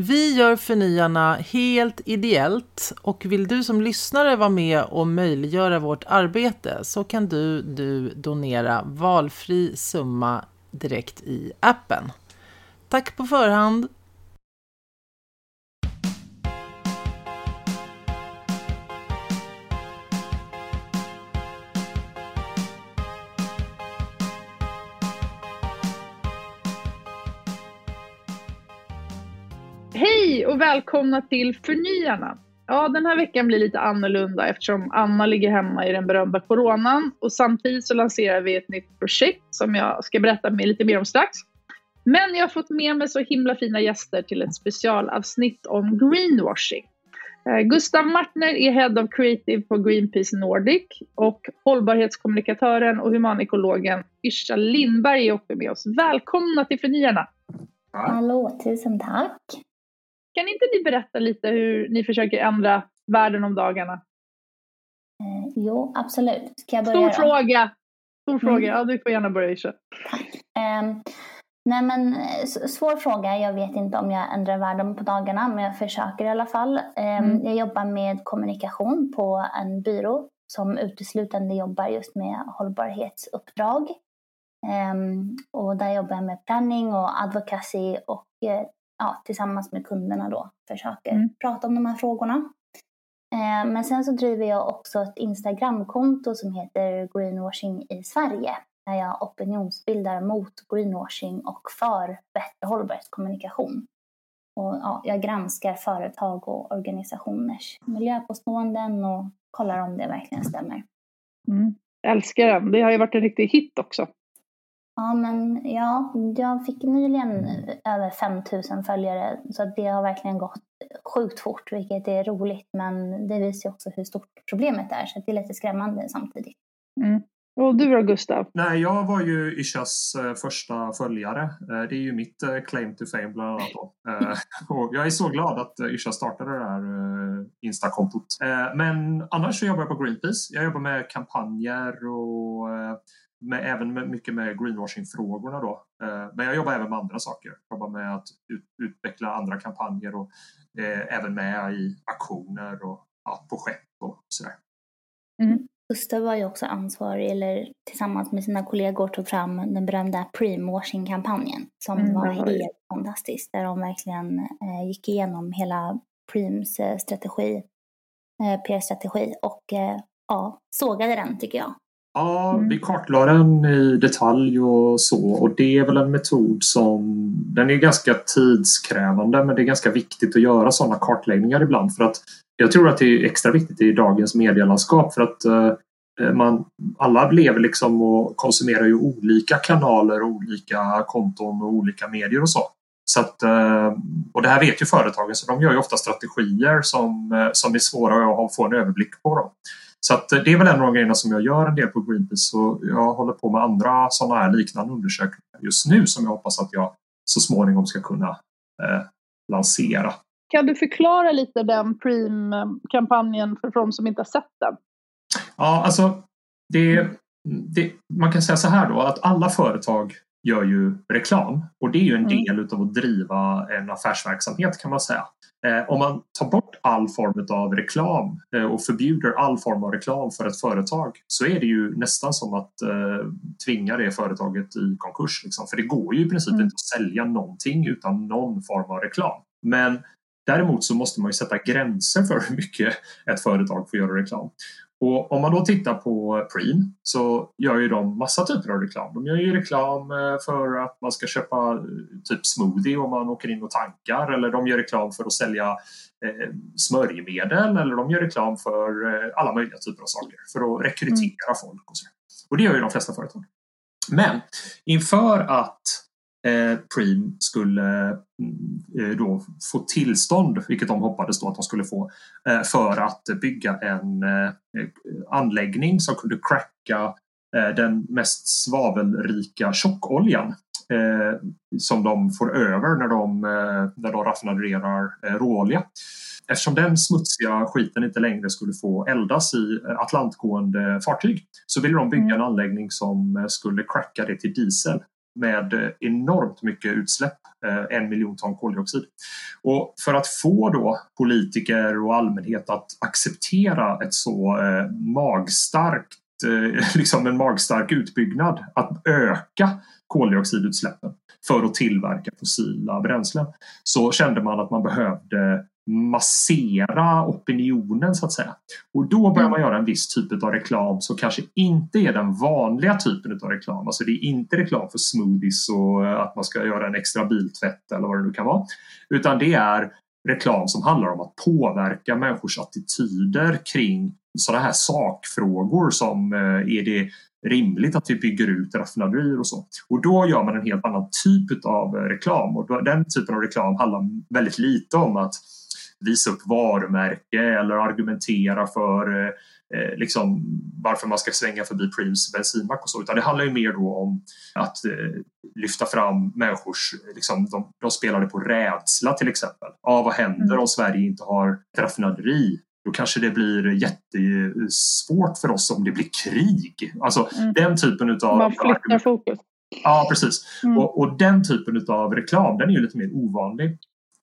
Vi gör Förnyarna helt ideellt och vill du som lyssnare vara med och möjliggöra vårt arbete så kan du, du donera valfri summa direkt i appen. Tack på förhand! Och välkomna till Förnyarna. Ja, den här veckan blir lite annorlunda eftersom Anna ligger hemma i den berömda coronan och samtidigt så lanserar vi ett nytt projekt som jag ska berätta lite mer om strax. Men jag har fått med mig så himla fina gäster till ett specialavsnitt om greenwashing. Eh, Gustav Martner är Head of Creative på Greenpeace Nordic och hållbarhetskommunikatören och humanekologen Yrsa Lindberg är också med oss. Välkomna till Förnyarna! Hallå, tusen tack! Kan inte ni berätta lite hur ni försöker ändra världen om dagarna? Eh, jo, absolut. Ska jag börja Stor då? fråga! Stor mm. fråga. Ja, du får gärna börja Isha. Tack. Eh, nej men, svår fråga. Jag vet inte om jag ändrar världen på dagarna, men jag försöker i alla fall. Eh, mm. Jag jobbar med kommunikation på en byrå som uteslutande jobbar just med hållbarhetsuppdrag. Um, och där jobbar jag med planning och advocacy och eh, ja, tillsammans med kunderna då försöker mm. prata om de här frågorna. Eh, men sen så driver jag också ett Instagramkonto som heter Greenwashing i Sverige där jag opinionsbildar mot greenwashing och för bättre hållbarhetskommunikation. Och, ja, jag granskar företag och organisationers miljöpåståenden och kollar om det verkligen stämmer. Mm. Jag älskar den. Det har ju varit en riktig hit också. Ja, men ja, jag fick nyligen över 5000 följare så det har verkligen gått sjukt fort, vilket är roligt. Men det visar också hur stort problemet är, så det är lite skrämmande samtidigt. Mm. Och du då Gustav? Nej, jag var ju Ishas eh, första följare. Eh, det är ju mitt eh, claim to fame bland annat. Då. Och jag är så glad att Isha startade det här Insta-kontot. Men annars så jobbar jag på Greenpeace. Jag jobbar med kampanjer och med, även med, mycket med greenwashing-frågorna då. Eh, men jag jobbar även med andra saker. Jag jobbar med att ut, utveckla andra kampanjer och eh, även med i aktioner och ja, projekt och sådär. Mm. Gustav var ju också ansvarig, eller tillsammans med sina kollegor tog fram den berömda Preemwashing-kampanjen som mm, var helt fantastisk, där de verkligen eh, gick igenom hela Preems eh, strategi, eh, PR-strategi och eh, ja, sågade den tycker jag. Ja, mm. vi kartlade den i detalj och så och det är väl en metod som den är ganska tidskrävande men det är ganska viktigt att göra sådana kartläggningar ibland för att jag tror att det är extra viktigt i dagens medielandskap för att eh, man, alla lever liksom och konsumerar ju olika kanaler, olika konton och olika medier och så. så att, eh, och det här vet ju företagen så de gör ju ofta strategier som, eh, som är svåra att få en överblick på. Då. Så att det är väl en av de grejerna som jag gör en del på Greenpeace så jag håller på med andra sådana här liknande undersökningar just nu som jag hoppas att jag så småningom ska kunna eh, lansera. Kan du förklara lite den Preem-kampanjen för de som inte har sett den? Ja, alltså det, det, man kan säga så här då att alla företag gör ju reklam och det är ju en mm. del utav att driva en affärsverksamhet kan man säga. Eh, om man tar bort all form av reklam eh, och förbjuder all form av reklam för ett företag så är det ju nästan som att eh, tvinga det företaget i konkurs. Liksom. För det går ju i princip mm. inte att sälja någonting utan någon form av reklam. Men Däremot så måste man ju sätta gränser för hur mycket ett företag får göra reklam. Och om man då tittar på Preem så gör ju de massa typer av reklam. De gör ju reklam eh, för att man ska köpa eh, typ smoothie om man åker in och tankar eller de gör reklam för att sälja eh, smörjmedel eller de gör reklam för alla möjliga typer av saker för att rekrytera mm. folk. Och, så. och det gör ju de flesta företag. Men inför att eh, Preem skulle eh, då få tillstånd, vilket de hoppades då att de skulle få, eh, för att bygga en eh, anläggning som kunde cracka eh, den mest svavelrika tjockoljan eh, som de får över när de, när de raffinadererar råolja. Eftersom den smutsiga skiten inte längre skulle få eldas i atlantgående fartyg så ville de bygga en mm. anläggning som skulle cracka det till diesel med eh, enormt mycket utsläpp, eh, en miljon ton koldioxid. Och för att få då politiker och allmänhet att acceptera ett så eh, magstarkt liksom en magstark utbyggnad att öka koldioxidutsläppen för att tillverka fossila bränslen så kände man att man behövde massera opinionen så att säga. Och då börjar man göra en viss typ av reklam som kanske inte är den vanliga typen av reklam. Alltså det är inte reklam för smoothies och att man ska göra en extra biltvätt eller vad det nu kan vara. Utan det är reklam som handlar om att påverka människors attityder kring sådana här sakfrågor som eh, är det rimligt att vi bygger ut raffinaderier och så. Och då gör man en helt annan typ av reklam och den typen av reklam handlar väldigt lite om att visa upp varumärke eller argumentera för eh, eh, liksom, varför man ska svänga förbi Preems bensinmack och så. Utan det handlar ju mer då om att eh, lyfta fram människors, liksom, de, de spelade på rädsla till exempel. Ja, vad händer mm. om Sverige inte har ett raffinaderi? Då kanske det blir jättesvårt för oss om det blir krig. Alltså mm. den typen utav... Man flyttar fokus. Ja, precis. Mm. Och, och, den typen av reklam, den är ju lite mer ovanlig.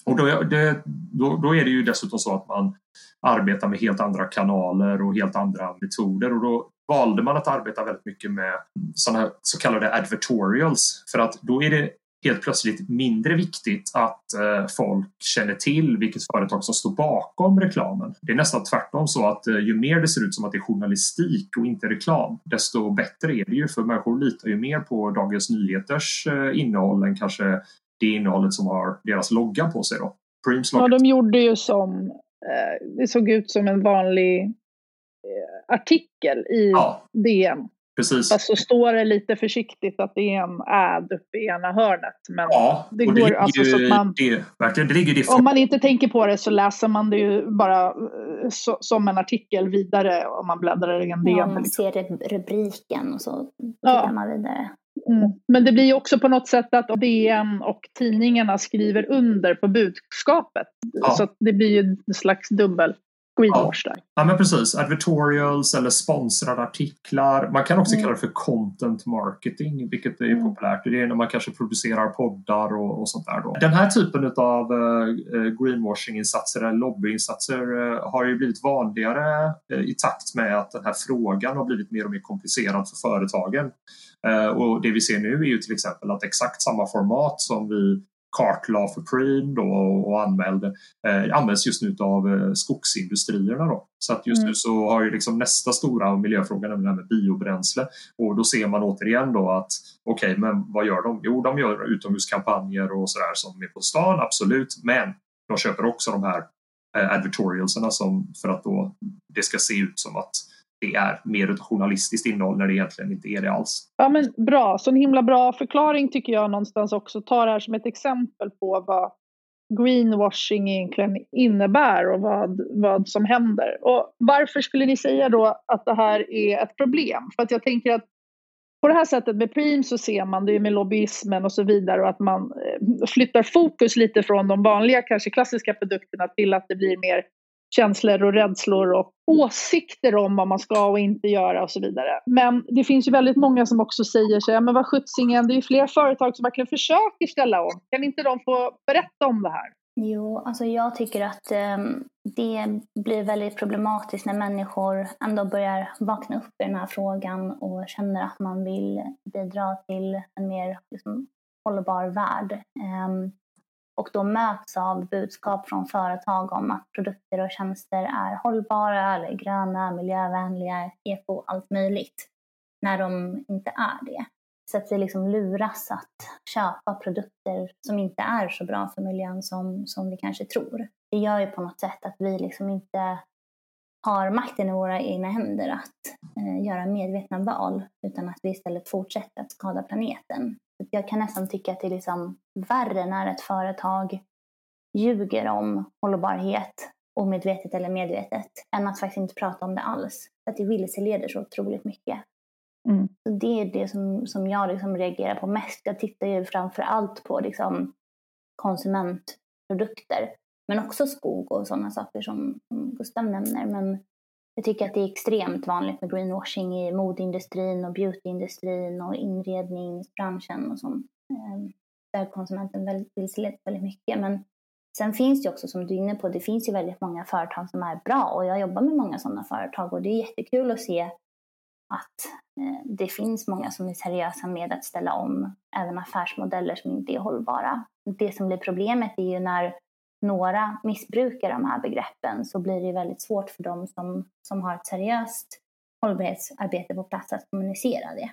Och då, det, då, då, är det ju dessutom så att man arbetar med helt andra kanaler och helt andra metoder och då valde man att arbeta väldigt mycket med såna så kallade advertorials för att då är det helt plötsligt mindre viktigt att eh, folk känner till vilket företag som står bakom reklamen. Det är nästan tvärtom så att eh, ju mer det ser ut som att det är journalistik och inte reklam, desto bättre är det ju för människor litar ju mer på Dagens Nyheters eh, innehåll än kanske det innehållet som har deras logga på sig. Då. Preems ja, de gjorde ju som, eh, det såg ut som en vanlig eh, artikel i ja. DN. Precis. Fast så står det lite försiktigt att det är en ad uppe i ena hörnet. Men ja, det går det alltså så att man... Det, verkligen, det ligger det om man inte tänker på det så läser man det ju bara eh, så, som en artikel vidare om man bläddrar i en DN. Ja, man liksom. ser rubriken och så ja. man vidare. Mm. Men det blir också på något sätt att DN och tidningarna skriver under på budskapet. Ja. Så det blir ju en slags dubbel greenwash ja. där. Ja men precis, advertorials eller sponsrade artiklar. Man kan också mm. kalla det för content marketing vilket är mm. populärt. Det är när man kanske producerar poddar och, och sånt där. Då. Den här typen av uh, greenwashing-insatser eller lobbyinsatser uh, har ju blivit vanligare i takt med att den här frågan har blivit mer och mer komplicerad för företagen. Och det vi ser nu är ju till exempel att exakt samma format som vi kartlade för Preem då och anmälde eh, används just nu av eh, skogsindustrierna. Då. Så att just mm. nu så har ju liksom nästa stora miljöfråga nämligen det här med biobränsle och då ser man återigen då att okej, okay, men vad gör de? Jo, de gör utomhuskampanjer och sådär som är på stan, absolut, men de köper också de här eh, advertorialserna som för att då det ska se ut som att det är mer ett journalistiskt innehåll när det egentligen inte är det alls. Ja men bra, så en himla bra förklaring tycker jag någonstans också. Ta det här som ett exempel på vad greenwashing egentligen innebär och vad, vad som händer. Och varför skulle ni säga då att det här är ett problem? För att jag tänker att på det här sättet med Preem så ser man det med lobbyismen och så vidare och att man eh, flyttar fokus lite från de vanliga kanske klassiska produkterna till att det blir mer känslor och rädslor och åsikter om vad man ska och inte göra och så vidare. Men det finns ju väldigt många som också säger så men vad sjuttsingen, det är ju fler företag som verkligen försöker ställa om. Kan inte de få berätta om det här? Jo, alltså jag tycker att um, det blir väldigt problematiskt när människor ändå börjar vakna upp i den här frågan och känner att man vill bidra till en mer liksom, hållbar värld. Um, och då möts av budskap från företag om att produkter och tjänster är hållbara eller gröna, miljövänliga, eko, allt möjligt, när de inte är det. Så att vi liksom luras att köpa produkter som inte är så bra för miljön som, som vi kanske tror. Det gör ju på något sätt att vi liksom inte har makten i våra egna händer att eh, göra medvetna val utan att vi istället fortsätter att skada planeten. Jag kan nästan tycka att det är liksom värre när ett företag ljuger om hållbarhet omedvetet eller medvetet än att faktiskt inte prata om det alls. För att det vilseleder så otroligt mycket. Mm. Så det är det som, som jag liksom reagerar på mest. Jag tittar ju framför allt på liksom konsumentprodukter men också skog och sådana saker som, Gustav nämner. Men jag tycker att det är extremt vanligt med greenwashing i modeindustrin och beautyindustrin och inredningsbranschen och sånt. Ehm, där konsumenten vill vilseleds väldigt mycket. Men sen finns det också, som du är inne på, det finns ju väldigt många företag som är bra och jag jobbar med många sådana företag och det är jättekul att se att eh, det finns många som är seriösa med att ställa om även affärsmodeller som inte är hållbara. Det som blir problemet är ju när några missbrukar de här begreppen så blir det väldigt svårt för dem som, som har ett seriöst hållbarhetsarbete på plats att kommunicera det.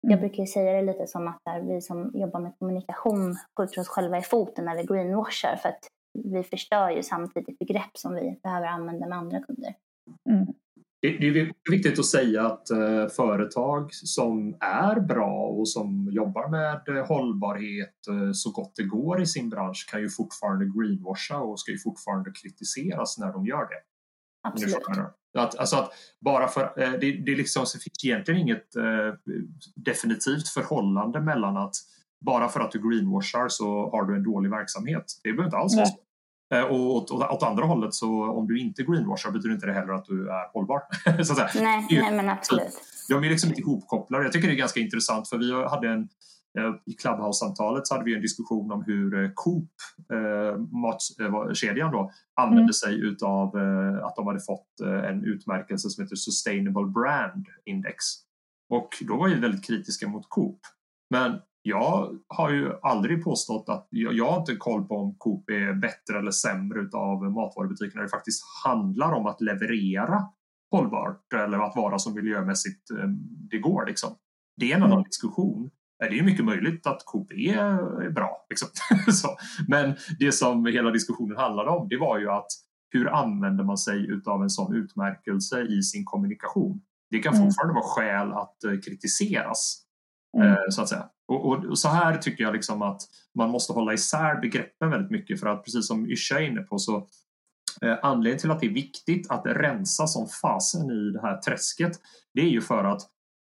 Jag mm. brukar säga det lite som att där vi som jobbar med kommunikation skjuter oss själva i foten när vi greenwashar för att vi förstör ju samtidigt begrepp som vi behöver använda med andra kunder. Mm. Det, är viktigt att säga att eh, företag som är bra och som jobbar med eh, hållbarhet eh, så gott det går i sin bransch kan ju fortfarande greenwasha och ska ju fortfarande kritiseras när de gör det. Absolut. Att, alltså att bara för, det, det, liksom, det finns egentligen inget eh, definitivt förhållande mellan att bara för att du greenwashar så har du en dålig verksamhet. Det behöver inte alls vara så. Eh, och åt, åt, andra hållet så om du inte greenwashar betyder inte det heller att du är hållbar. så att. Nej, nej men absolut. de är liksom inte ihopkopplade. Jag tycker det är ganska intressant för vi hade en eh, i Clubhouse-samtalet så hade vi en diskussion om hur eh, Coop, matkedjan då, använde mm. sig utav att de hade fått en utmärkelse som heter Sustainable Brand Index. Och då var vi väldigt kritiska mot Coop. Men jag har ju aldrig påstått att jag, jag har inte koll på om Coop är bättre eller sämre utav matvarubutiker när det faktiskt handlar om att leverera hållbart eller att vara så miljömässigt eh, det går. Liksom. Det är en annan mm. diskussion. Det är mycket möjligt att Coop är bra. Liksom. Men det som hela diskussionen handlade om det var ju att hur använder man sig utav en sån utmärkelse i sin kommunikation? Det kan mm. fortfarande vara skäl att eh, kritiseras. Mm. Eh, så att säga. Och, och, och, så här tycker jag liksom att man måste hålla isär begreppen väldigt mycket för att precis som Yrsa är inne på så eh, anledningen till att det är viktigt att rensa som fasen i det här träsket det är ju för att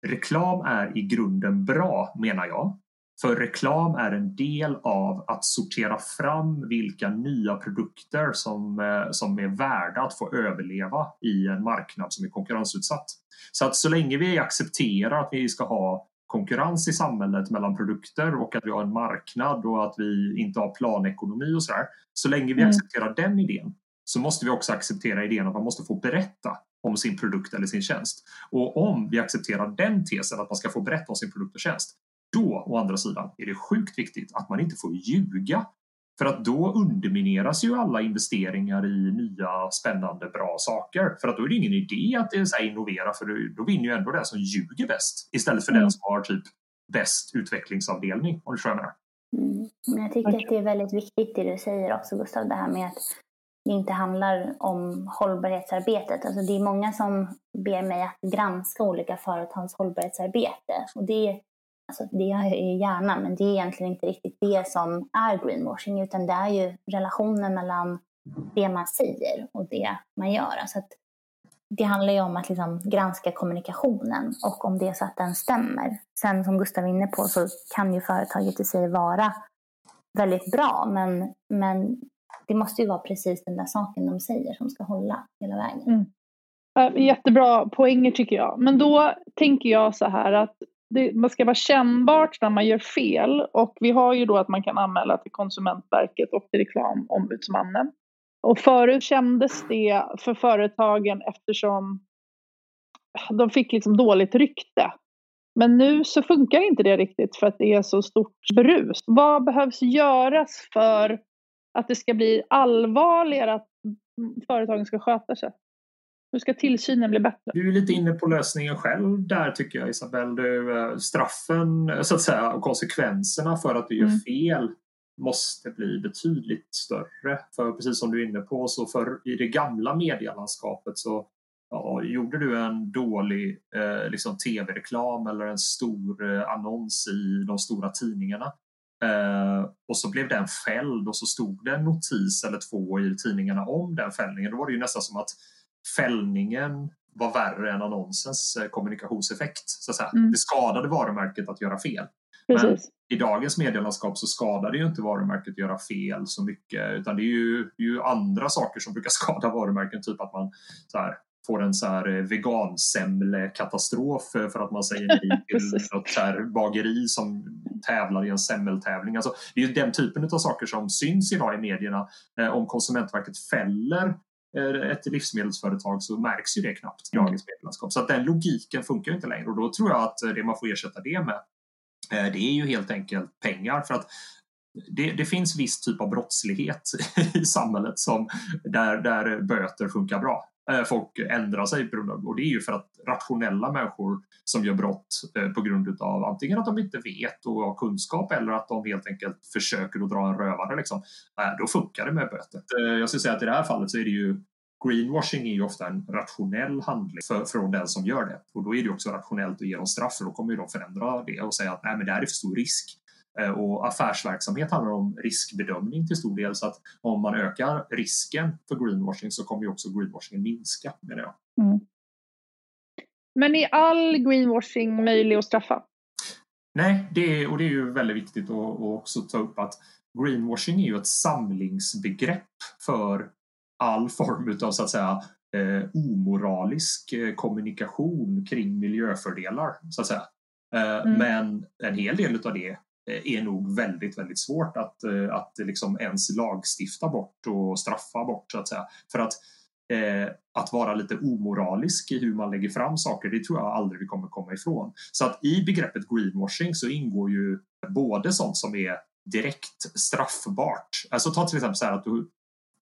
reklam är i grunden bra menar jag. För reklam är en del av att sortera fram vilka nya produkter som, eh, som är värda att få överleva i en marknad som är konkurrensutsatt. Så att så länge vi accepterar att vi ska ha konkurrens i samhället mellan produkter och att vi har en marknad och att vi inte har planekonomi och sådär. Så länge vi mm. accepterar den idén så måste vi också acceptera idén att man måste få berätta om sin produkt eller sin tjänst. Och om vi accepterar den tesen att man ska få berätta om sin produkt och tjänst, då å andra sidan är det sjukt viktigt att man inte får ljuga för att då undermineras ju alla investeringar i nya spännande bra saker. För att då är det ingen idé att det så innovera för då vinner ju ändå den som ljuger bäst istället för mm. den som har typ bäst utvecklingsavdelning om du förstår mm. Men jag tycker att det är väldigt viktigt det du säger också Gustav, det här med att det inte handlar om hållbarhetsarbetet. Alltså det är många som ber mig att granska olika företags hållbarhetsarbete och det Alltså det gör jag ju gärna, men det är egentligen inte riktigt det som är greenwashing, utan det är ju relationen mellan det man säger och det man gör. Alltså att det handlar ju om att liksom granska kommunikationen och om det är så att den stämmer. Sen som Gustav är inne på så kan ju företaget i sig vara väldigt bra, men, men det måste ju vara precis den där saken de säger som ska hålla hela vägen. Mm. Jättebra poänger tycker jag. Men då tänker jag så här att det, man ska vara kännbart när man gör fel och vi har ju då att man kan anmäla till Konsumentverket och till Reklamombudsmannen. Och förut kändes det för företagen eftersom de fick liksom dåligt rykte. Men nu så funkar inte det riktigt för att det är så stort brus. Vad behövs göras för att det ska bli allvarligare att företagen ska sköta sig? Hur ska tillsynen bli bättre? Du är lite inne på lösningen själv där tycker jag Isabelle. Du, eh, straffen så att säga och konsekvenserna för att du gör mm. fel måste bli betydligt större. För precis som du är inne på så för i det gamla medielandskapet så ja, gjorde du en dålig eh, liksom tv-reklam eller en stor eh, annons i de stora tidningarna eh, och så blev den fälld och så stod det en notis eller två i tidningarna om den fällningen. Då var det ju nästan som att fällningen var värre än annonsens eh, kommunikationseffekt. Så att säga. Mm. Det skadade varumärket att göra fel. Precis. Men i dagens medielandskap så skadar det ju inte varumärket att göra fel så mycket utan det är ju, det är ju andra saker som brukar skada varumärken. Typ att man så här, får en så här eh, vegansemlekatastrof för att man säger nej till något så här bageri som tävlar i en semmeltävling. Alltså, det är den typen av saker som syns idag i medierna. Om Konsumentverket fäller ett livsmedelsföretag så märks ju det knappt i dagens medielandskap. Så att den logiken funkar inte längre och då tror jag att det man får ersätta det med eh, det är ju helt enkelt pengar för att det, det, finns viss typ av brottslighet i samhället som, där, där böter funkar bra. Eh, folk ändrar sig på grund av, och det är ju för att rationella människor som gör brott eh, på grund av antingen att de inte vet och har kunskap eller att de helt enkelt försöker att dra en rövare. Liksom. Eh, då funkar det med böter. Eh, jag skulle säga att i det här fallet så är det ju Greenwashing är ju ofta en rationell handling för, från den som gör det och då är det också rationellt att ge dem straff för då kommer ju de förändra det och säga att nej men det här är för stor risk och affärsverksamhet handlar om riskbedömning till stor del så att om man ökar risken för greenwashing så kommer ju också greenwashingen minska menar jag. Mm. Men är all greenwashing möjlig att straffa? Nej, det är, och det är ju väldigt viktigt att, att också ta upp att greenwashing är ju ett samlingsbegrepp för all form av så att säga eh, omoralisk eh, kommunikation kring miljöfördelar så att säga. Eh, mm. Men en hel del av det Eh, Eh, är nog väldigt, väldigt svårt att, eh, att liksom ens lagstifta bort och straffa bort så att säga. För att, eh, att vara lite omoralisk i hur man lägger fram saker, det tror jag aldrig vi kommer komma ifrån. Så att i begreppet greenwashing så ingår ju både sånt som är direkt straffbart. Alltså ta till exempel så här att du,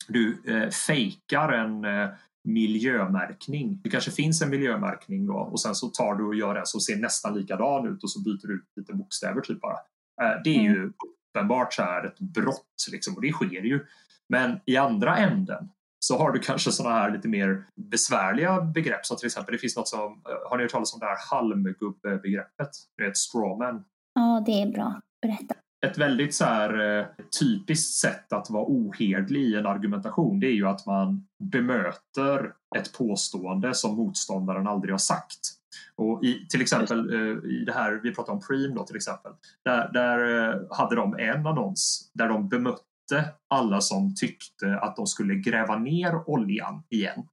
du eh, fejkar en eh, miljömärkning. Det kanske finns en miljömärkning då och sen så tar du och gör en som ser nästan likadan ut och så byter du ut lite bokstäver typ bara. Eh, det är ju mm. uppenbart så här ett brott liksom, och det sker ju. Men i andra änden så har du kanske sådana här lite mer besvärliga begrepp som till exempel det finns något som, eh, har ni hört talas om det här halmgubbebegreppet? Det är ett strawman. Ja, det är bra. Berätta. Ett väldigt så här, eh, typiskt sätt att vara oherdlig i en argumentation det är ju att man bemöter ett påstående som motståndaren aldrig har sagt. Och i, till exempel eh, i det här, vi pratar om Preem då till exempel, där, där eh, hade de en annons där de bemötte alla som tyckte att de skulle gräva ner oljan igen.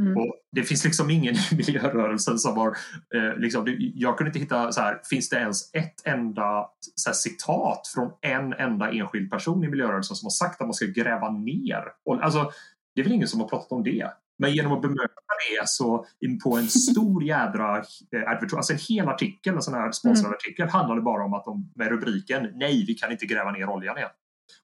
Mm. Och det finns liksom ingen i miljörörelsen som har... Eh, liksom, jag kunde inte hitta så här, finns det ens ett enda här, citat från en enda enskild person i miljörörelsen som har sagt att man ska gräva ner? Och, alltså, det är väl ingen som har pratat om det. Men genom att bemöta det så in på en stor jädra eh, alltså en hel artikel, en sån här sponsrad mm. artikel handlade bara om att de med rubriken Nej, vi kan inte gräva ner oljan igen.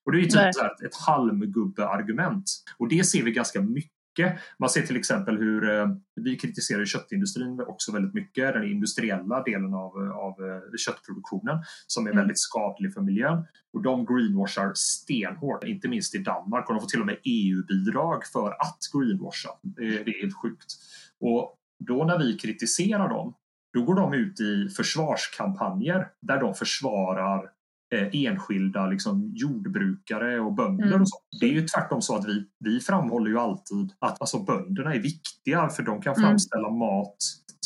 Och det är ju typ ett, ett halmgubbe-argument. Och det ser vi ganska mycket mycket. Man ser till exempel hur eh, vi kritiserar köttindustrin också väldigt mycket, den industriella delen av, av eh, köttproduktionen som är mm. väldigt skadlig för miljön. Och de greenwashar stenhårt, inte minst i Danmark och de får till och med EU-bidrag för att greenwasha. Det, är helt sjukt. Och då när vi kritiserar dem då går de ut i försvarskampanjer där de försvarar enskilda liksom, jordbrukare och bönder. Mm. Och så. Det är ju tvärtom så att vi, vi framhåller ju alltid att alltså, bönderna är viktiga för de kan mm. framställa mm. mat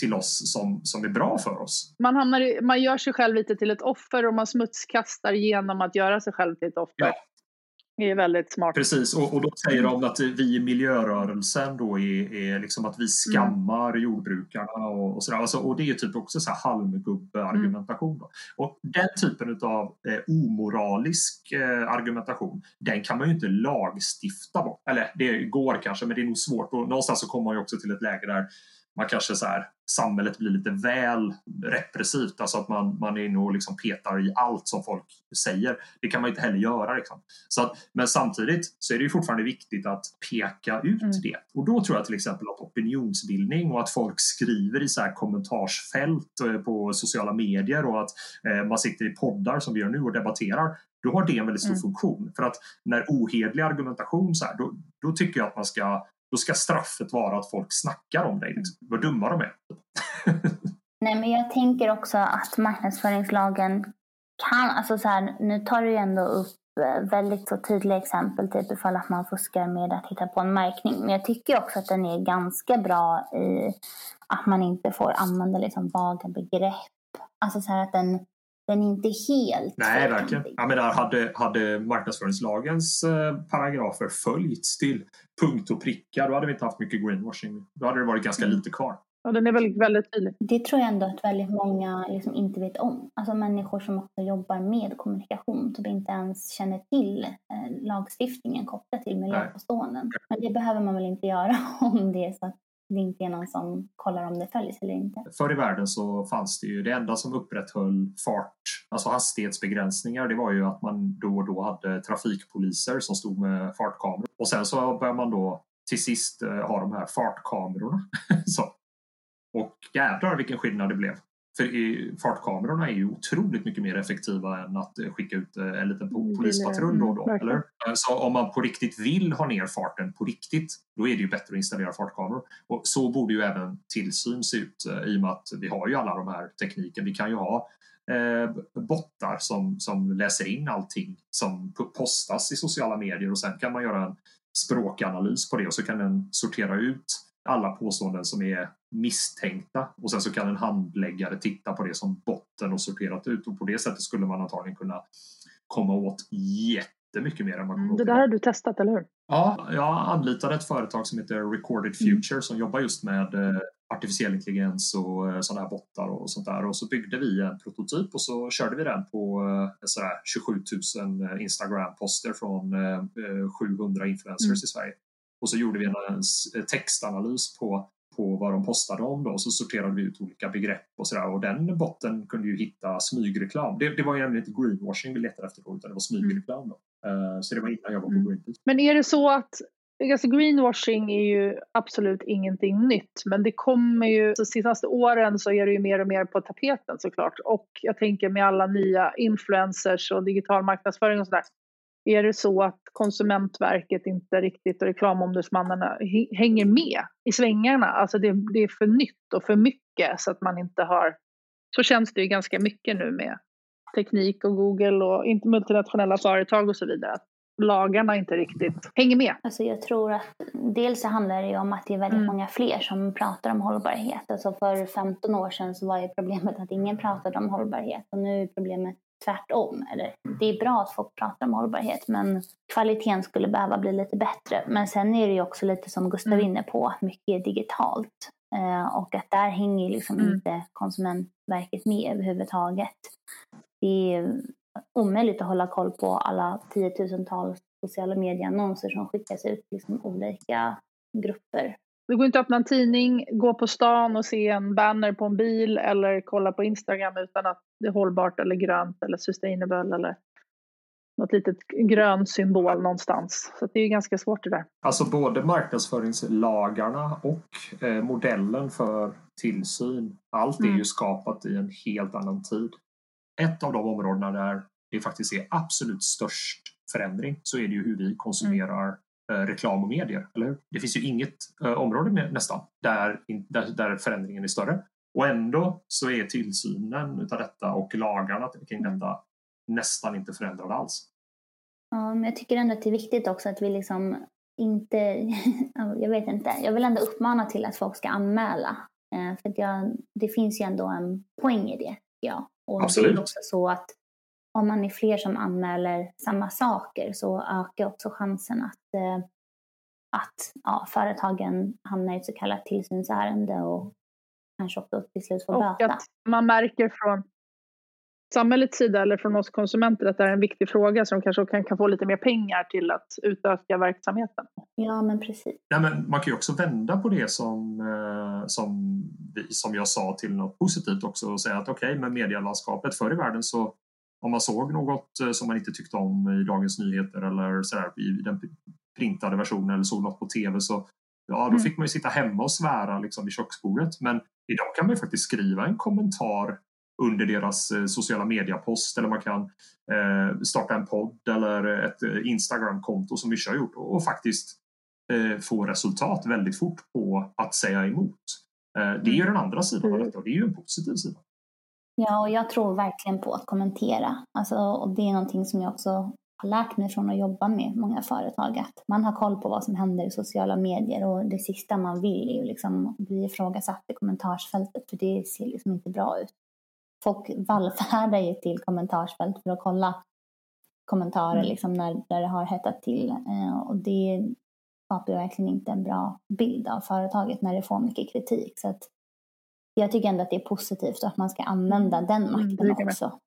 till oss som, som är bra för oss. Man, hamnar i, man gör sig själv lite till ett offer och man smutskastar genom att göra sig själv till ett offer. Ja. Det är väldigt smart. Precis, och, och då säger de att vi i miljörörelsen då är, är liksom att vi skammar mm. jordbrukarna och, och sådär. Alltså, och det är typ också så här halmgubbe-argumentation. Mm. Och den typen av eh, omoralisk eh, argumentation, den kan man ju inte lagstifta bort. Eller det går kanske, men det är nog svårt. Och någonstans så kommer man ju också till ett läge där man kanske så här, samhället blir lite väl repressivt, alltså att man, man är inne och liksom petar i allt som folk säger. Det kan man inte heller göra. Liksom. Så att, men samtidigt så är det ju fortfarande viktigt att peka ut mm. det. Och då tror jag till exempel att opinionsbildning och att folk skriver i så här kommentarsfält eh, på sociala medier och att eh, man sitter i poddar som vi gör nu och debatterar då har det en väldigt stor mm. funktion. För att när ohedlig argumentation så här, då, då tycker jag att man ska då ska straffet vara att folk snackar om dig. Liksom. Vad dumma de är. Nej, men jag tänker också att marknadsföringslagen kan, alltså så här, nu tar du ju ändå upp eh, väldigt så tydliga exempel, typ ifall att man fuskar med att hitta på en märkning. Men jag tycker också att den är ganska bra i att man inte får använda liksom vaga begrepp. Alltså så här att den den är inte helt Nej, verkligen. Jag menar, hade, hade marknadsföringslagens eh, paragrafer följts till punkt och pricka, då hade vi inte haft mycket greenwashing. Då hade det varit ganska mm. lite kvar. Ja, den är väldigt, väldigt tydlig. Det tror jag ändå att väldigt många liksom inte vet om. Alltså människor som också jobbar med kommunikation, som inte ens känner till eh, lagstiftningen kopplat till miljöpåståenden. Men det behöver man väl inte göra om det är så att det inte är någon som kollar om det följs eller inte. Förr i världen så fanns det ju det enda som upprätthöll fart, alltså hastighetsbegränsningar, det var ju att man då och då hade trafikpoliser som stod med fartkameror. Och sen så började man då till sist eh, ha de här fartkamerorna. så. Och jädrar vilken skillnad det blev. För fartkamerorna är ju otroligt mycket mer effektiva än att eh, skicka ut eh, en liten mm, polispatrull då och då. Eller? Så om man på riktigt vill ha ner farten på riktigt, då är det ju bättre att installera fartkameror. Och så borde ju även tillsyn se ut eh, i och med att vi har ju alla de här tekniken. Vi kan ju ha eh, bottar som, som läser in allting som postas i sociala medier och sen kan man göra en språkanalys på det och så kan den sortera ut alla påståenden som är misstänkta och sen så kan en handläggare titta på det som botten och sorterat ut och på det sättet skulle man antagligen kunna komma åt jättemycket mer än man mm, Det där har du testat, eller hur? Ja, jag anlitade ett företag som heter Recorded mm. Future mm. som jobbar just med eh, artificiell intelligens och eh, sådana här bottar och sånt där och så byggde vi en prototyp och så körde vi den på eh, sådär 27 000 Instagram-poster från 700 influencers mm. i Sverige. Och så gjorde vi en textanalys på, på vad de postade om då och så sorterade vi ut olika begrepp och sådär och den botten kunde ju hitta smygreklam. Det, det var ju inte greenwashing vi letade efter då utan det var smygreklam då. Uh, så det var innan jag var på mm. Greenpeace. Men är det så att Alltså greenwashing är ju absolut ingenting nytt men det kommer ju, de senaste åren så är det ju mer och mer på tapeten såklart och jag tänker med alla nya influencers och digital marknadsföring och sådär är det så att Konsumentverket inte riktigt och reklamombudsmannarna hänger med i svängarna? Alltså det, det, är för nytt och för mycket så att man inte har... Så känns det ju ganska mycket nu med teknik och Google och multinationella företag och så vidare. Lagarna inte riktigt hänger med. Alltså jag tror att dels så handlar det ju om att det är väldigt mm. många fler som pratar om hållbarhet. Alltså för 15 år sedan så var ju problemet att ingen pratade om hållbarhet och nu är problemet tvärtom. Eller, det är bra att folk pratar om hållbarhet men kvaliteten skulle behöva bli lite bättre. Men sen är det ju också lite som Gustav är mm. inne på, mycket digitalt. Eh, och att där hänger liksom mm. inte Konsumentverket med överhuvudtaget. Det är omöjligt att hålla koll på alla tiotusentals sociala medieannonser som skickas ut till liksom olika grupper det går inte att öppna en tidning, gå på stan och se en banner på en bil eller kolla på Instagram utan att det är hållbart eller grönt eller sustainable eller något litet grön symbol någonstans. Så det är ganska svårt det där. Alltså både marknadsföringslagarna och eh, modellen för tillsyn. Allt är mm. ju skapat i en helt annan tid. Ett av de områdena där det faktiskt är absolut störst förändring så är det ju hur vi konsumerar Eh, reklam och medier, eller hur? Det finns ju inget eh, område med, nästan där, där, där förändringen är större. Och ändå så är tillsynen utav detta och lagarna kring detta nästan inte förändrade alls. Ja, men jag tycker ändå att det är viktigt också att vi liksom inte, jag vet inte, jag vill ändå uppmana till att folk ska anmäla. Eh, för jag, det finns ju ändå en poäng i det, ja. Och Absolut. det är också så att om man är fler som anmäler samma saker så ökar också chansen att, eh, att ja, företagen hamnar i ett så kallat tillsynsärende och kanske också till slut får böta. Och att man märker från samhällets sida eller från oss konsumenter att det är en viktig fråga som kanske kan, kan få lite mer pengar till att utöka verksamheten. Ja, men precis. Ja, men man kan ju också vända på det som, eh, som, som jag sa till något positivt också och säga att okej, okay, med medielandskapet förr i världen så om man såg något eh, som man inte tyckte om i Dagens Nyheter eller så där, i den printade versionen eller såg något på tv så ja, då mm. fick man ju sitta hemma och svära liksom vid köksbordet. Men idag kan man ju faktiskt skriva en kommentar under deras eh, sociala mediepost eller man kan eh, starta en podd eller ett eh, Instagramkonto som vi har gjort och, och faktiskt eh, få resultat väldigt fort på att säga emot. Eh, det är ju mm. den andra sidan av detta och det är ju en positiv sida. Ja, och jag tror verkligen på att kommentera. Alltså, och det är någonting som jag också har lärt mig från att jobba med många företag. Att man har koll på vad som händer i sociala medier och det sista man vill är ju liksom bli ifrågasatt i kommentarsfältet för det ser liksom inte bra ut. folk vallfärdar ju till kommentarsfält för att kolla kommentarer mm. liksom när, där det har hettat till. Eh, och det skapar verkligen inte en bra bild av företaget när det får mycket kritik. Så att jag tycker ändå att det är positivt och att man ska använda den mm, makten mm, också.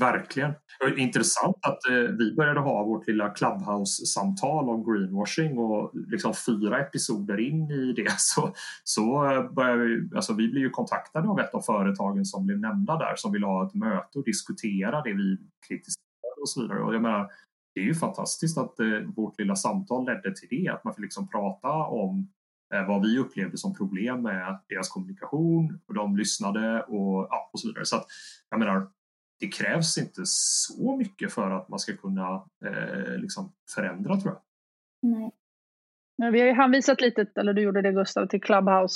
Verkligen. Intressant att eh, vi började ha vårt lilla Clubhouse-samtal om greenwashing och liksom fyra episoder in i det så, så började vi, alltså vi blev ju kontaktade av ett av företagen som blev nämnda där som ville ha ett möte och diskutera det vi kritiserade och så vidare. Och jag menar, det är ju fantastiskt att eh, vårt lilla samtal ledde till det, att man fick liksom prata om eh, vad vi upplevde som problem med deras kommunikation och de lyssnade och, ja, och så vidare. Så att, jag menar, det krävs inte så mycket för att man ska kunna eh, liksom förändra tror jag. Nej. Vi har ju hänvisat lite, eller du gjorde det Gustav, till Clubhouse.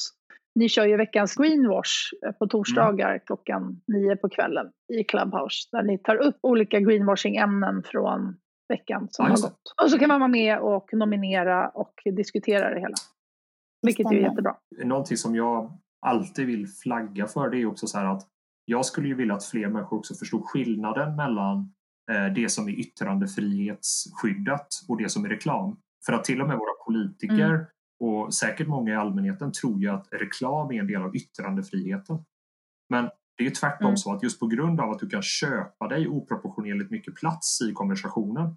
Ni kör ju veckans greenwash eh, på torsdagar mm. klockan nio på kvällen i Clubhouse där ni tar upp olika greenwashing-ämnen från veckan som ja, har gått. Och så kan man vara med och nominera och diskutera det hela. Vilket är jättebra. Någonting som jag alltid vill flagga för det är också så här att jag skulle ju vilja att fler människor också förstod skillnaden mellan eh, det som är yttrandefrihetsskyddat och det som är reklam. För att till och med våra politiker mm. och säkert många i allmänheten tror ju att reklam är en del av yttrandefriheten. Men det är tvärtom mm. så att just på grund av att du kan köpa dig oproportionerligt mycket plats i konversationen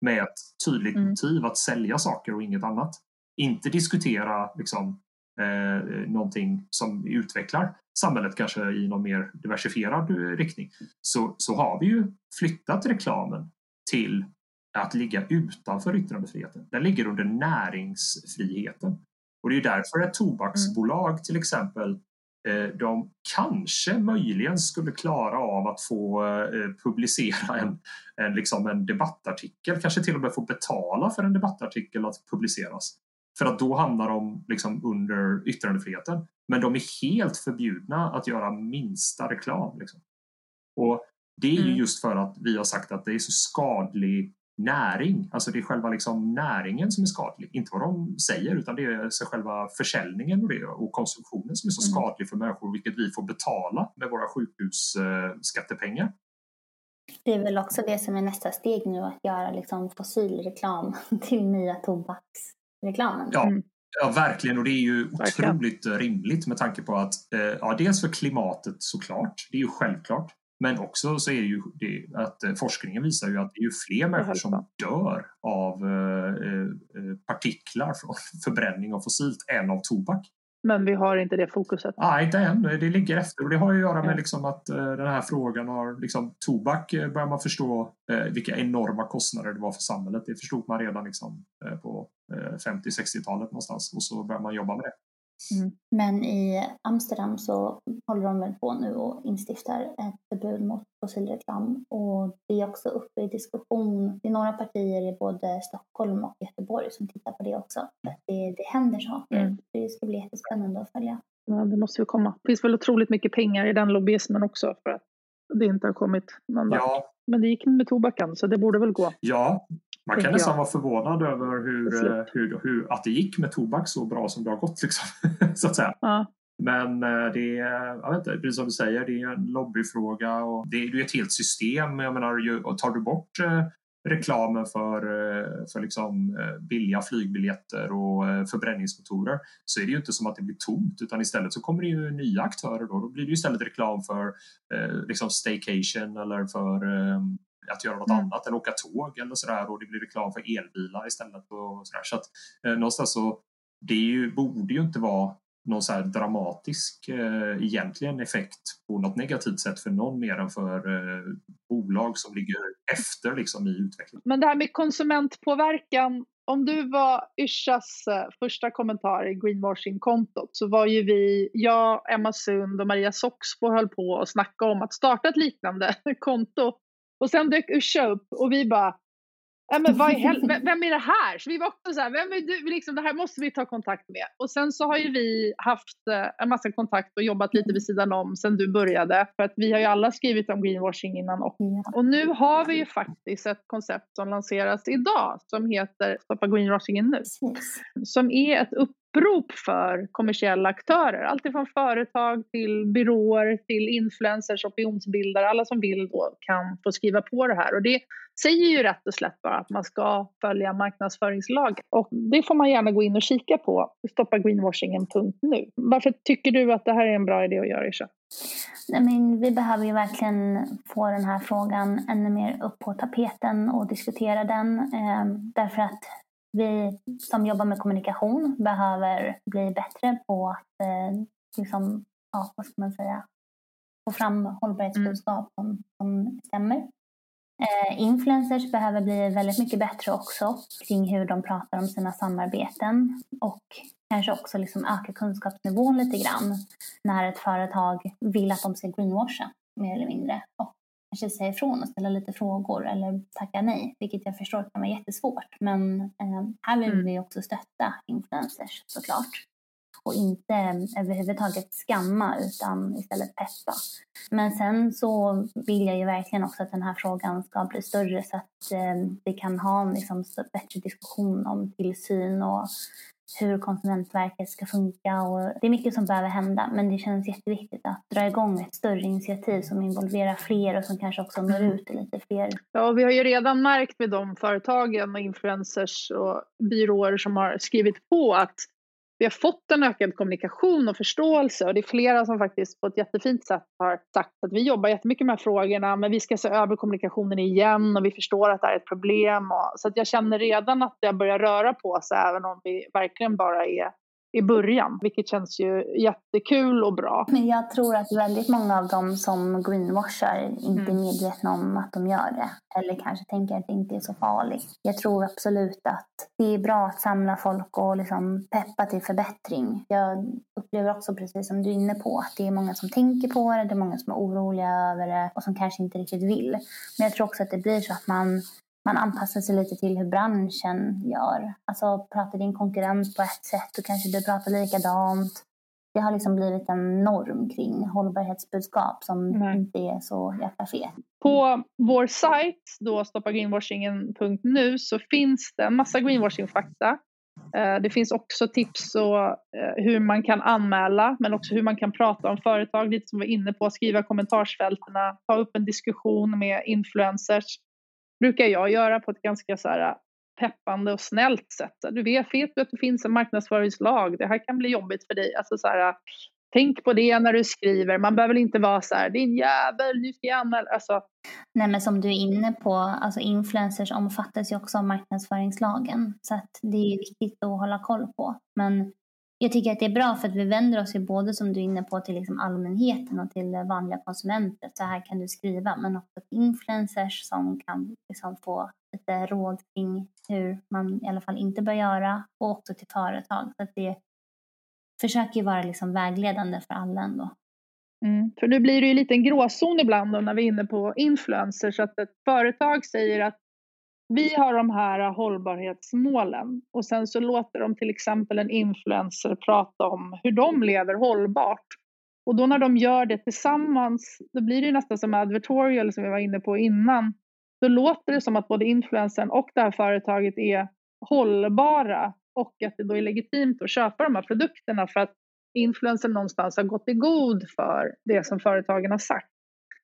med ett tydligt mm. motiv att sälja saker och inget annat. Inte diskutera liksom, eh, någonting som utvecklar samhället kanske i någon mer diversifierad eh, riktning så, så har vi ju flyttat reklamen till att ligga utanför yttrandefriheten. Den ligger under näringsfriheten. Och det är därför ett tobaksbolag mm. till exempel eh, de kanske möjligen skulle klara av att få eh, publicera en, en, liksom en debattartikel, kanske till och med få betala för en debattartikel att publiceras. För att då hamnar de liksom under yttrandefriheten. Men de är helt förbjudna att göra minsta reklam. Liksom. Och det är ju mm. just för att vi har sagt att det är så skadlig näring. Alltså det är själva liksom näringen som är skadlig, inte vad de säger utan det är själva försäljningen och, det, och konsumtionen som är så mm. skadlig för människor vilket vi får betala med våra sjukhusskattepengar. Det är väl också det som är nästa steg nu, att göra liksom fossilreklam till nya tobaksreklamen. Ja, mm. Ja, verkligen. Och det är ju verkligen. otroligt rimligt med tanke på att eh, ja, dels för klimatet såklart, det är ju självklart. Men också så är det ju det att eh, forskningen visar ju att det är ju fler människor som dör av eh, eh, partiklar från förbränning av fossilt än av tobak. Men vi har inte det fokuset. Nej, inte än. Det ligger efter och det har att göra med liksom att uh, den här frågan har liksom, tobak uh, börjar man förstå uh, vilka enorma kostnader det var för samhället. Det förstod man redan liksom, på 50-60-talet någonstans och så börjar man jobba med det. Mm. Men i Amsterdam så håller de väl på nu och instiftar ett förbud mot fossilreklam och det är också uppe i diskussion. Det är några partier i både Stockholm och Göteborg som tittar på det också. Att det, det händer saker. Mm. Det ska bli jättespännande att följa. Ja, det måste ju komma. Det finns väl otroligt mycket pengar i den lobbyismen också för att det inte har kommit någon ja. Men det gick med tobaken så det borde väl gå. Ja, man kan nästan vara förvånad över hur, eh, hur, hur, att det gick med tobak så bra som det har gått. Liksom, så att säga. Ja. Men eh, det är, jag vet inte, precis som du säger, det är en lobbyfråga och det är ett helt system. Jag menar, tar du bort eh, reklamen för, för liksom billiga flygbiljetter och förbränningsmotorer så är det ju inte som att det blir tomt utan istället så kommer det ju nya aktörer då. Då blir det istället reklam för liksom staycation eller för att göra något mm. annat än åka tåg eller sådär och det blir reklam för elbilar istället. Och sådär. Så att, eh, någonstans så det ju, borde ju inte vara någon så dramatisk eh, egentligen effekt på något negativt sätt för någon mer än för eh, bolag som ligger efter liksom, i utvecklingen. Men det här med konsumentpåverkan om du var Yrsas eh, första kommentar i greenwashing-kontot så var ju vi, jag, Emma Sund och Maria Soxbo höll på att snacka om att starta ett liknande konto och sen dök Usha upp och vi bara, Ja, men vad hel- vem är det här? Så vi var också så här, vem är du? Liksom, det här måste vi ta kontakt med. Och sen så har ju vi haft eh, en massa kontakt och jobbat lite vid sidan om sen du började. För att vi har ju alla skrivit om greenwashing innan också. Och nu har vi ju faktiskt ett koncept som lanseras idag som heter Stoppa greenwashingen nu. Som är ett upp upprop för kommersiella aktörer. Alltifrån företag till byråer till influencers, opinionsbildare. Alla som vill då kan få skriva på det här. Och det säger ju rätt och slätt bara att man ska följa marknadsföringslagen. Och det får man gärna gå in och kika på. Stoppa Greenwashingen.nu. Varför tycker du att det här är en bra idé att göra, Isha? Nej, men vi behöver ju verkligen få den här frågan ännu mer upp på tapeten och diskutera den. Eh, därför att vi som jobbar med kommunikation behöver bli bättre på att eh, liksom, ja, vad ska man säga, få fram hållbarhetsbudskap som, som stämmer. Eh, influencers behöver bli väldigt mycket bättre också kring hur de pratar om sina samarbeten och kanske också liksom öka kunskapsnivån lite grann när ett företag vill att de ska greenwasha mer eller mindre och kanske säga ifrån och ställa lite frågor eller tacka nej, vilket jag förstår kan vara jättesvårt. Men eh, här vill mm. vi också stötta influencers såklart och inte överhuvudtaget skamma utan istället peppa. Men sen så vill jag ju verkligen också att den här frågan ska bli större så att eh, vi kan ha en liksom, bättre diskussion om tillsyn och hur Konsumentverket ska funka. Och det är mycket som behöver hända men det känns jätteviktigt att dra igång ett större initiativ som involverar fler och som kanske också når ut till lite fler. Ja, vi har ju redan märkt med de företagen och influencers och byråer som har skrivit på att vi har fått en ökad kommunikation och förståelse och det är flera som faktiskt på ett jättefint sätt har sagt att vi jobbar jättemycket med de här frågorna men vi ska se över kommunikationen igen och vi förstår att det är ett problem. Och, så att jag känner redan att det börjar röra på sig även om vi verkligen bara är i början, vilket känns ju jättekul och bra. Men jag tror att väldigt många av dem som greenwashar inte mm. är medvetna om att de gör det. Eller kanske tänker att det inte är så farligt. Jag tror absolut att det är bra att samla folk och liksom peppa till förbättring. Jag upplever också, precis som du är inne på, att det är många som tänker på det, det är många som är oroliga över det och som kanske inte riktigt vill. Men jag tror också att det blir så att man man anpassar sig lite till hur branschen gör. Alltså pratar din konkurrent på ett sätt så kanske du pratar likadant. Det har liksom blivit en norm kring hållbarhetsbudskap som mm. inte är så jäkla fet. På vår sajt, då stoppagreenwashingen.nu, så finns det en massa greenwashing-fakta. Eh, det finns också tips och eh, hur man kan anmäla men också hur man kan prata om företag, lite som vi var inne på, skriva kommentarsfälten, ta upp en diskussion med influencers brukar jag göra på ett ganska så här äh, peppande och snällt sätt. Du vet, vet du att det finns en marknadsföringslag? Det här kan bli jobbigt för dig. Alltså så här, äh, tänk på det när du skriver. Man behöver inte vara så här, din jävel, nu ska jag anmäla. Alltså. Nej, men som du är inne på, alltså influencers omfattas ju också av marknadsföringslagen. Så att det är viktigt att hålla koll på. Men jag tycker att det är bra för att vi vänder oss ju både som du är inne på till liksom allmänheten och till vanliga konsumenter. Så här kan du skriva, men också till influencers som kan liksom få lite råd kring hur man i alla fall inte bör göra och också till företag. Så att det försöker ju vara liksom vägledande för alla ändå. Mm. För nu blir det ju lite en gråzon ibland när vi är inne på influencers. Att ett företag säger att vi har de här hållbarhetsmålen och sen så låter de till exempel en influencer prata om hur de lever hållbart. Och då när de gör det tillsammans, då blir det nästan som advertorial som vi var inne på innan. Då låter det som att både influencern och det här företaget är hållbara och att det då är legitimt att köpa de här produkterna för att influencern någonstans har gått i god för det som företagen har sagt.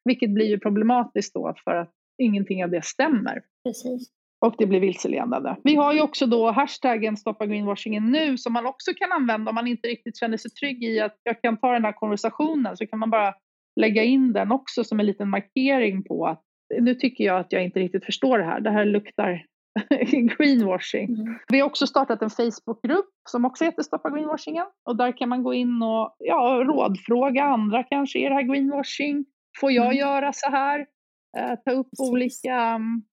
Vilket blir ju problematiskt då för att ingenting av det stämmer. Precis. Och det blir vilseledande. Vi har ju också då hashtaggen stoppa greenwashingen nu som man också kan använda om man inte riktigt känner sig trygg i att jag kan ta den här konversationen så kan man bara lägga in den också som en liten markering på att nu tycker jag att jag inte riktigt förstår det här. Det här luktar greenwashing. Mm. Vi har också startat en Facebookgrupp som också heter Stoppa greenwashingen och där kan man gå in och ja, rådfråga andra kanske. Är det här greenwashing? Får jag mm. göra så här? Eh, ta upp precis. olika... Um,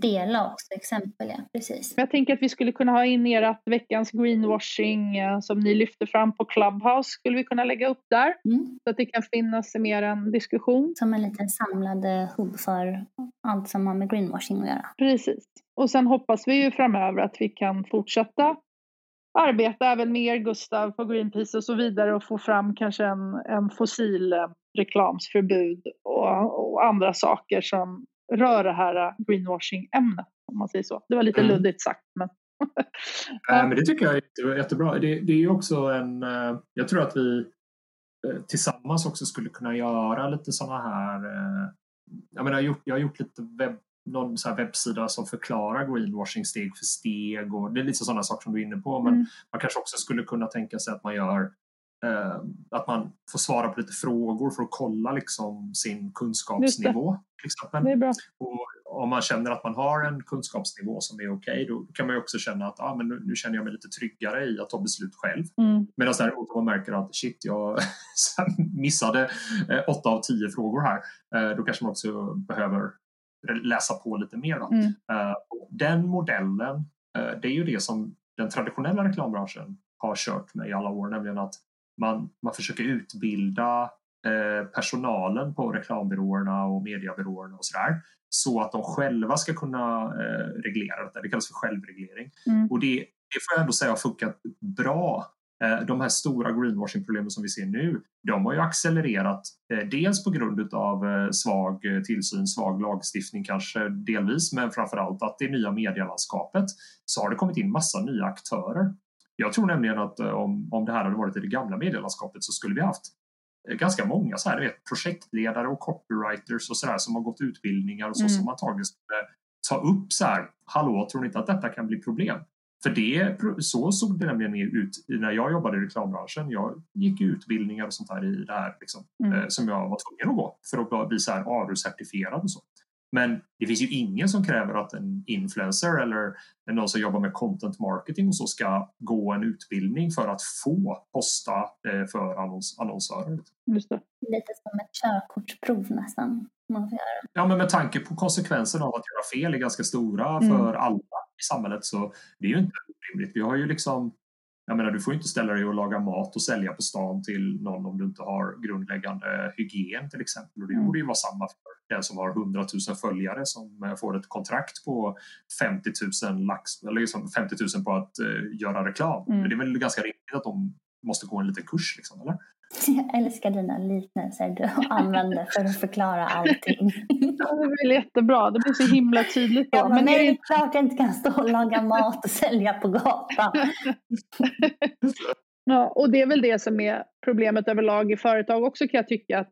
Dela också exempel, ja. Precis. Jag tänker att vi skulle kunna ha in ert veckans greenwashing uh, som ni lyfter fram på Clubhouse. Skulle vi kunna lägga upp där? Mm. Så att det kan finnas mer en diskussion. Som en liten samlad eh, hubb för allt som har med greenwashing att göra. Precis. Och sen hoppas vi ju framöver att vi kan fortsätta arbeta även mer Gustav på Greenpeace och så vidare och få fram kanske en, en fossilreklamsförbud och, och, andra saker som rör det här greenwashing-ämnet. Om man säger så. Det var lite mm. luddigt sagt. Men Ja. men det tycker jag är jättebra. Det, det är också en... Eh, jag tror att vi eh, tillsammans också skulle kunna göra lite sådana här... Eh, jag, menar, jag, har gjort, jag har gjort lite webb, någon så webbsida som förklarar greenwashing steg för steg och det är lite sådana saker som du är inne på. Men mm. man kanske också skulle kunna tänka sig att man gör att man får svara på lite frågor för att kolla liksom sin kunskapsnivå. Till exempel. Och om man känner att man har en kunskapsnivå som är okej, okay, då kan man ju också känna att ah, men nu, nu, känner jag mig lite tryggare i att ta beslut själv. Mm. Medan däremot om man märker att shit, jag missade eh, åtta av tio frågor här, eh, då kanske man också behöver läsa på lite mer. Mm. Eh, den modellen, eh, det är ju det som den traditionella reklambranschen har kört med i alla år, nämligen att man, man försöker utbilda eh, personalen på reklambyråerna och mediebyråerna och sådär så att de själva ska kunna eh, reglera detta. Det kallas för självreglering. Mm. Och det, det får jag ändå säga har funkat bra. Eh, de här stora greenwashing-problemen som vi ser nu, de har ju accelererat eh, dels på grund av eh, svag tillsyn, svag lagstiftning kanske delvis, men framförallt att det nya medielandskapet så har det kommit in massa nya aktörer. Jag tror nämligen att eh, om, om det här hade varit i det gamla medielandskapet så skulle vi haft Eh, ganska många så här, vet, projektledare och copywriters och så där, som har gått utbildningar och så mm. som antagligen skulle ta upp så här, hallå, tror ni inte att detta kan bli problem? För det, så såg det nämligen ut när jag jobbade i reklambranschen. Jag gick utbildningar och sånt där i det här liksom, mm. eh, som jag var tvungen att gå för att bli så här ARU-certifierad och så. Men det finns ju ingen som kräver att en influencer eller någon som jobbar med content marketing och så ska gå en utbildning för att få posta eh, för annons annonsörer. Just det. Lite som ett körkortsprov nästan. Man får göra. Ja, men med tanke på konsekvenserna av att göra fel är ganska stora mm. för alla i samhället så det är ju inte orimligt. Vi har ju liksom jag menar, du får inte ställa dig och laga mat och sälja på stan till någon om du inte har grundläggande hygien till exempel. Och det mm. borde ju vara samma för den som har 100 000 följare som får ett kontrakt på 50 000, lax, eller liksom 50 000 på att uh, göra reklam. Mm. Men det är väl ganska rimligt att de måste gå en liten kurs, liksom, eller? Jag älskar dina liknelser du använder för att förklara allting. Ja, det blir jättebra. Det blir så himla tydligt. Då. Ja, men, men nej, det är klart jag inte kan stå och laga mat och sälja på gatan. Ja, och det är väl det som är problemet överlag i företag också kan jag tycka. Att,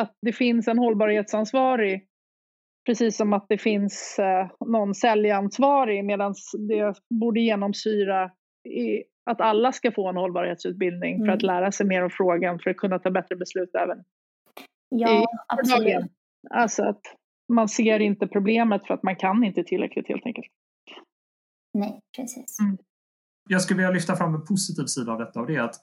att det finns en hållbarhetsansvarig precis som att det finns eh, någon säljansvarig medan det borde genomsyra i att alla ska få en hållbarhetsutbildning mm. för att mm. lära sig mer om frågan för att kunna ta bättre beslut även Ja, i absolut. Alltså att man ser inte problemet för att man kan inte tillräckligt helt enkelt. Nej, precis. Mm. Jag skulle vilja lyfta fram en positiv sida av detta och det är att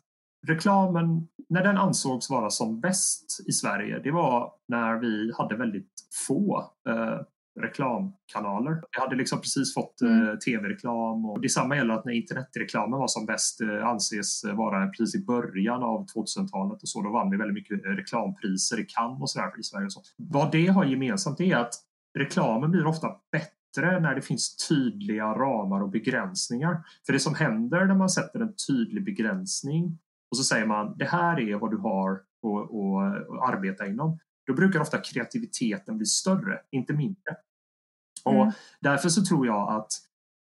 reklamen, när den ansågs vara som bäst i Sverige, det var när vi hade väldigt få eh, reklamkanaler. Vi hade liksom precis fått mm. eh, tv-reklam och detsamma gäller att när internetreklamen var som bäst eh, anses vara precis i början av 2000-talet och så. Då vann vi väldigt mycket eh, reklampriser i Cannes och sådär i Sverige. Och så. Vad det har gemensamt är att reklamen blir ofta bättre när det finns tydliga ramar och begränsningar. För det som händer när man sätter en tydlig begränsning och så säger man det här är vad du har att arbeta inom då brukar ofta kreativiteten bli större, inte mindre. Och mm. Därför så tror jag att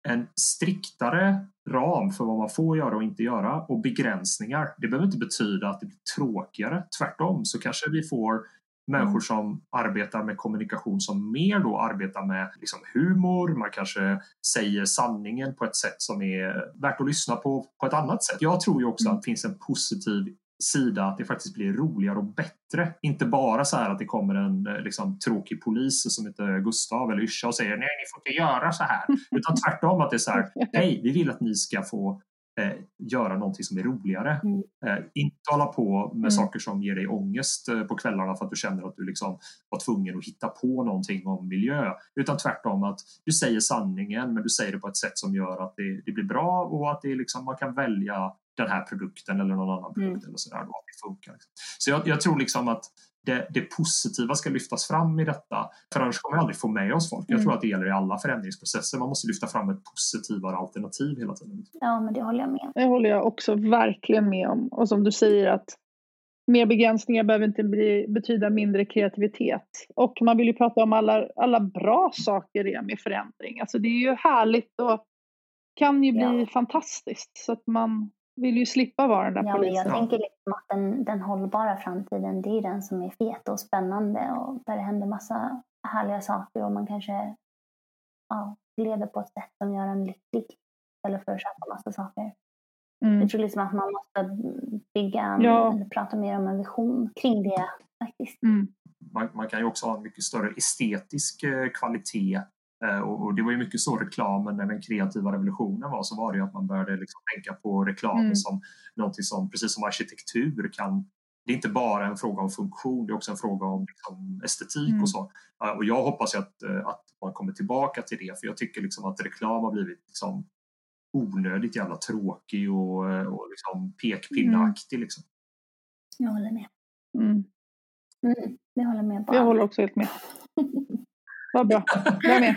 en striktare ram för vad man får göra och inte göra och begränsningar, det behöver inte betyda att det blir tråkigare. Tvärtom så kanske vi får människor mm. som arbetar med kommunikation som mer då arbetar med liksom humor, man kanske säger sanningen på ett sätt som är värt att lyssna på på ett annat sätt. Jag tror ju också mm. att det finns en positiv sida att det faktiskt blir roligare och bättre. Inte bara så här att det kommer en eh, liksom, tråkig polis som heter Gustav eller Yrsa och säger nej, ni får inte göra så här. Utan tvärtom att det är så här, hej, vi vill att ni ska få eh, göra någonting som är roligare. Mm. Eh, inte hålla på med mm. saker som ger dig ångest eh, på kvällarna för att du känner att du liksom var tvungen att hitta på någonting om miljö. Utan tvärtom att du säger sanningen men du säger det på ett sätt som gör att det, det blir bra och att det liksom, man kan välja den här produkten eller någon annan produkt mm. eller sådär. Då, det funkar. Så jag, jag tror liksom att det, det, positiva ska lyftas fram i detta. För annars kommer vi aldrig få med oss folk. Jag mm. tror att det gäller i alla förändringsprocesser. Man måste lyfta fram ett positivare alternativ hela tiden. Ja, men det håller jag med om. Det håller jag också verkligen med om. Och som du säger att mer begränsningar behöver inte bli, betyda mindre kreativitet. Och man vill ju prata om alla, alla bra saker det med förändring. Alltså det är ju härligt att kan ju bli Ja. fantastiskt. Så att man vill ju slippa vara den där Ja, men polisen. jag Ja. tänker liksom att den, den hållbara framtiden, det är den som är fet och spännande och där det händer massa härliga saker och man kanske ja, lever på ett sätt som gör en lycklig istället för att köpa massa saker. Mm. Jag tror liksom att man måste bygga, Ja. eller prata mer om en vision kring det faktiskt. Mm. man, man kan ju också ha en mycket större estetisk eh, kvalitet. Eh, och, det var ju mycket så reklamen när den kreativa revolutionen var, så var det ju att man började liksom tänka på reklam Mm. som någonting som, precis som arkitektur kan det är inte bara en fråga om funktion, det är också en fråga om liksom, estetik Mm. och så. Och jag hoppas ju att, eh, att man kommer tillbaka till det, för jag tycker liksom att reklam har blivit liksom onödigt jävla tråkig och, eh, och liksom pekpinneaktig. Liksom. Jag håller med. Mm. Mm, jag håller med. på Jag håller också helt med. Vad bra. Jag med.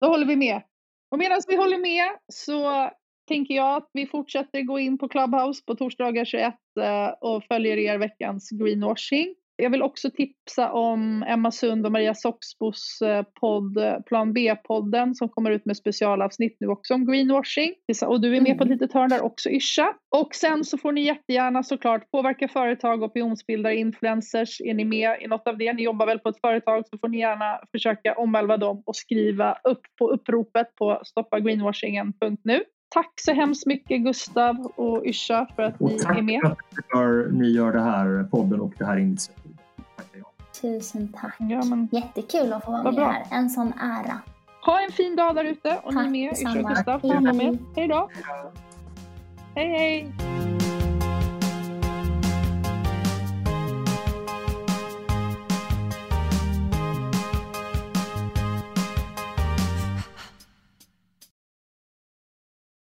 Då håller vi med. Och medan vi håller med så tänker jag att vi fortsätter gå in på Clubhouse på torsdagar 21 eh, och följer er veckans greenwashing. Jag vill också tipsa om Emma Sund och Maria Soxbos eh, podd eh, Plan B-podden som kommer ut med specialavsnitt nu också om greenwashing. Och du är med på ett Mm. litet hörn där också Yrsa. Och sen så får ni jättegärna såklart påverka företag, opinionsbildare, influencers. Är ni med i något av det? Ni jobbar väl på ett företag så får ni gärna försöka omvälva dem och skriva upp på uppropet på stoppagreenwashingen.nu. Tack så hemskt mycket Gustav och Yrsa för att ni Och tack är med. för att ni ni gör det här podden och det här initiativet. Tackar jag. Tusen tack. Ja, men, Jättekul att få vara Vad med bra. här. En sån ära. ha en fin dag där ute och ni är Tack med. Och detsamma. Gustav, ta Hej. hand om er. Hej då! Hej hej!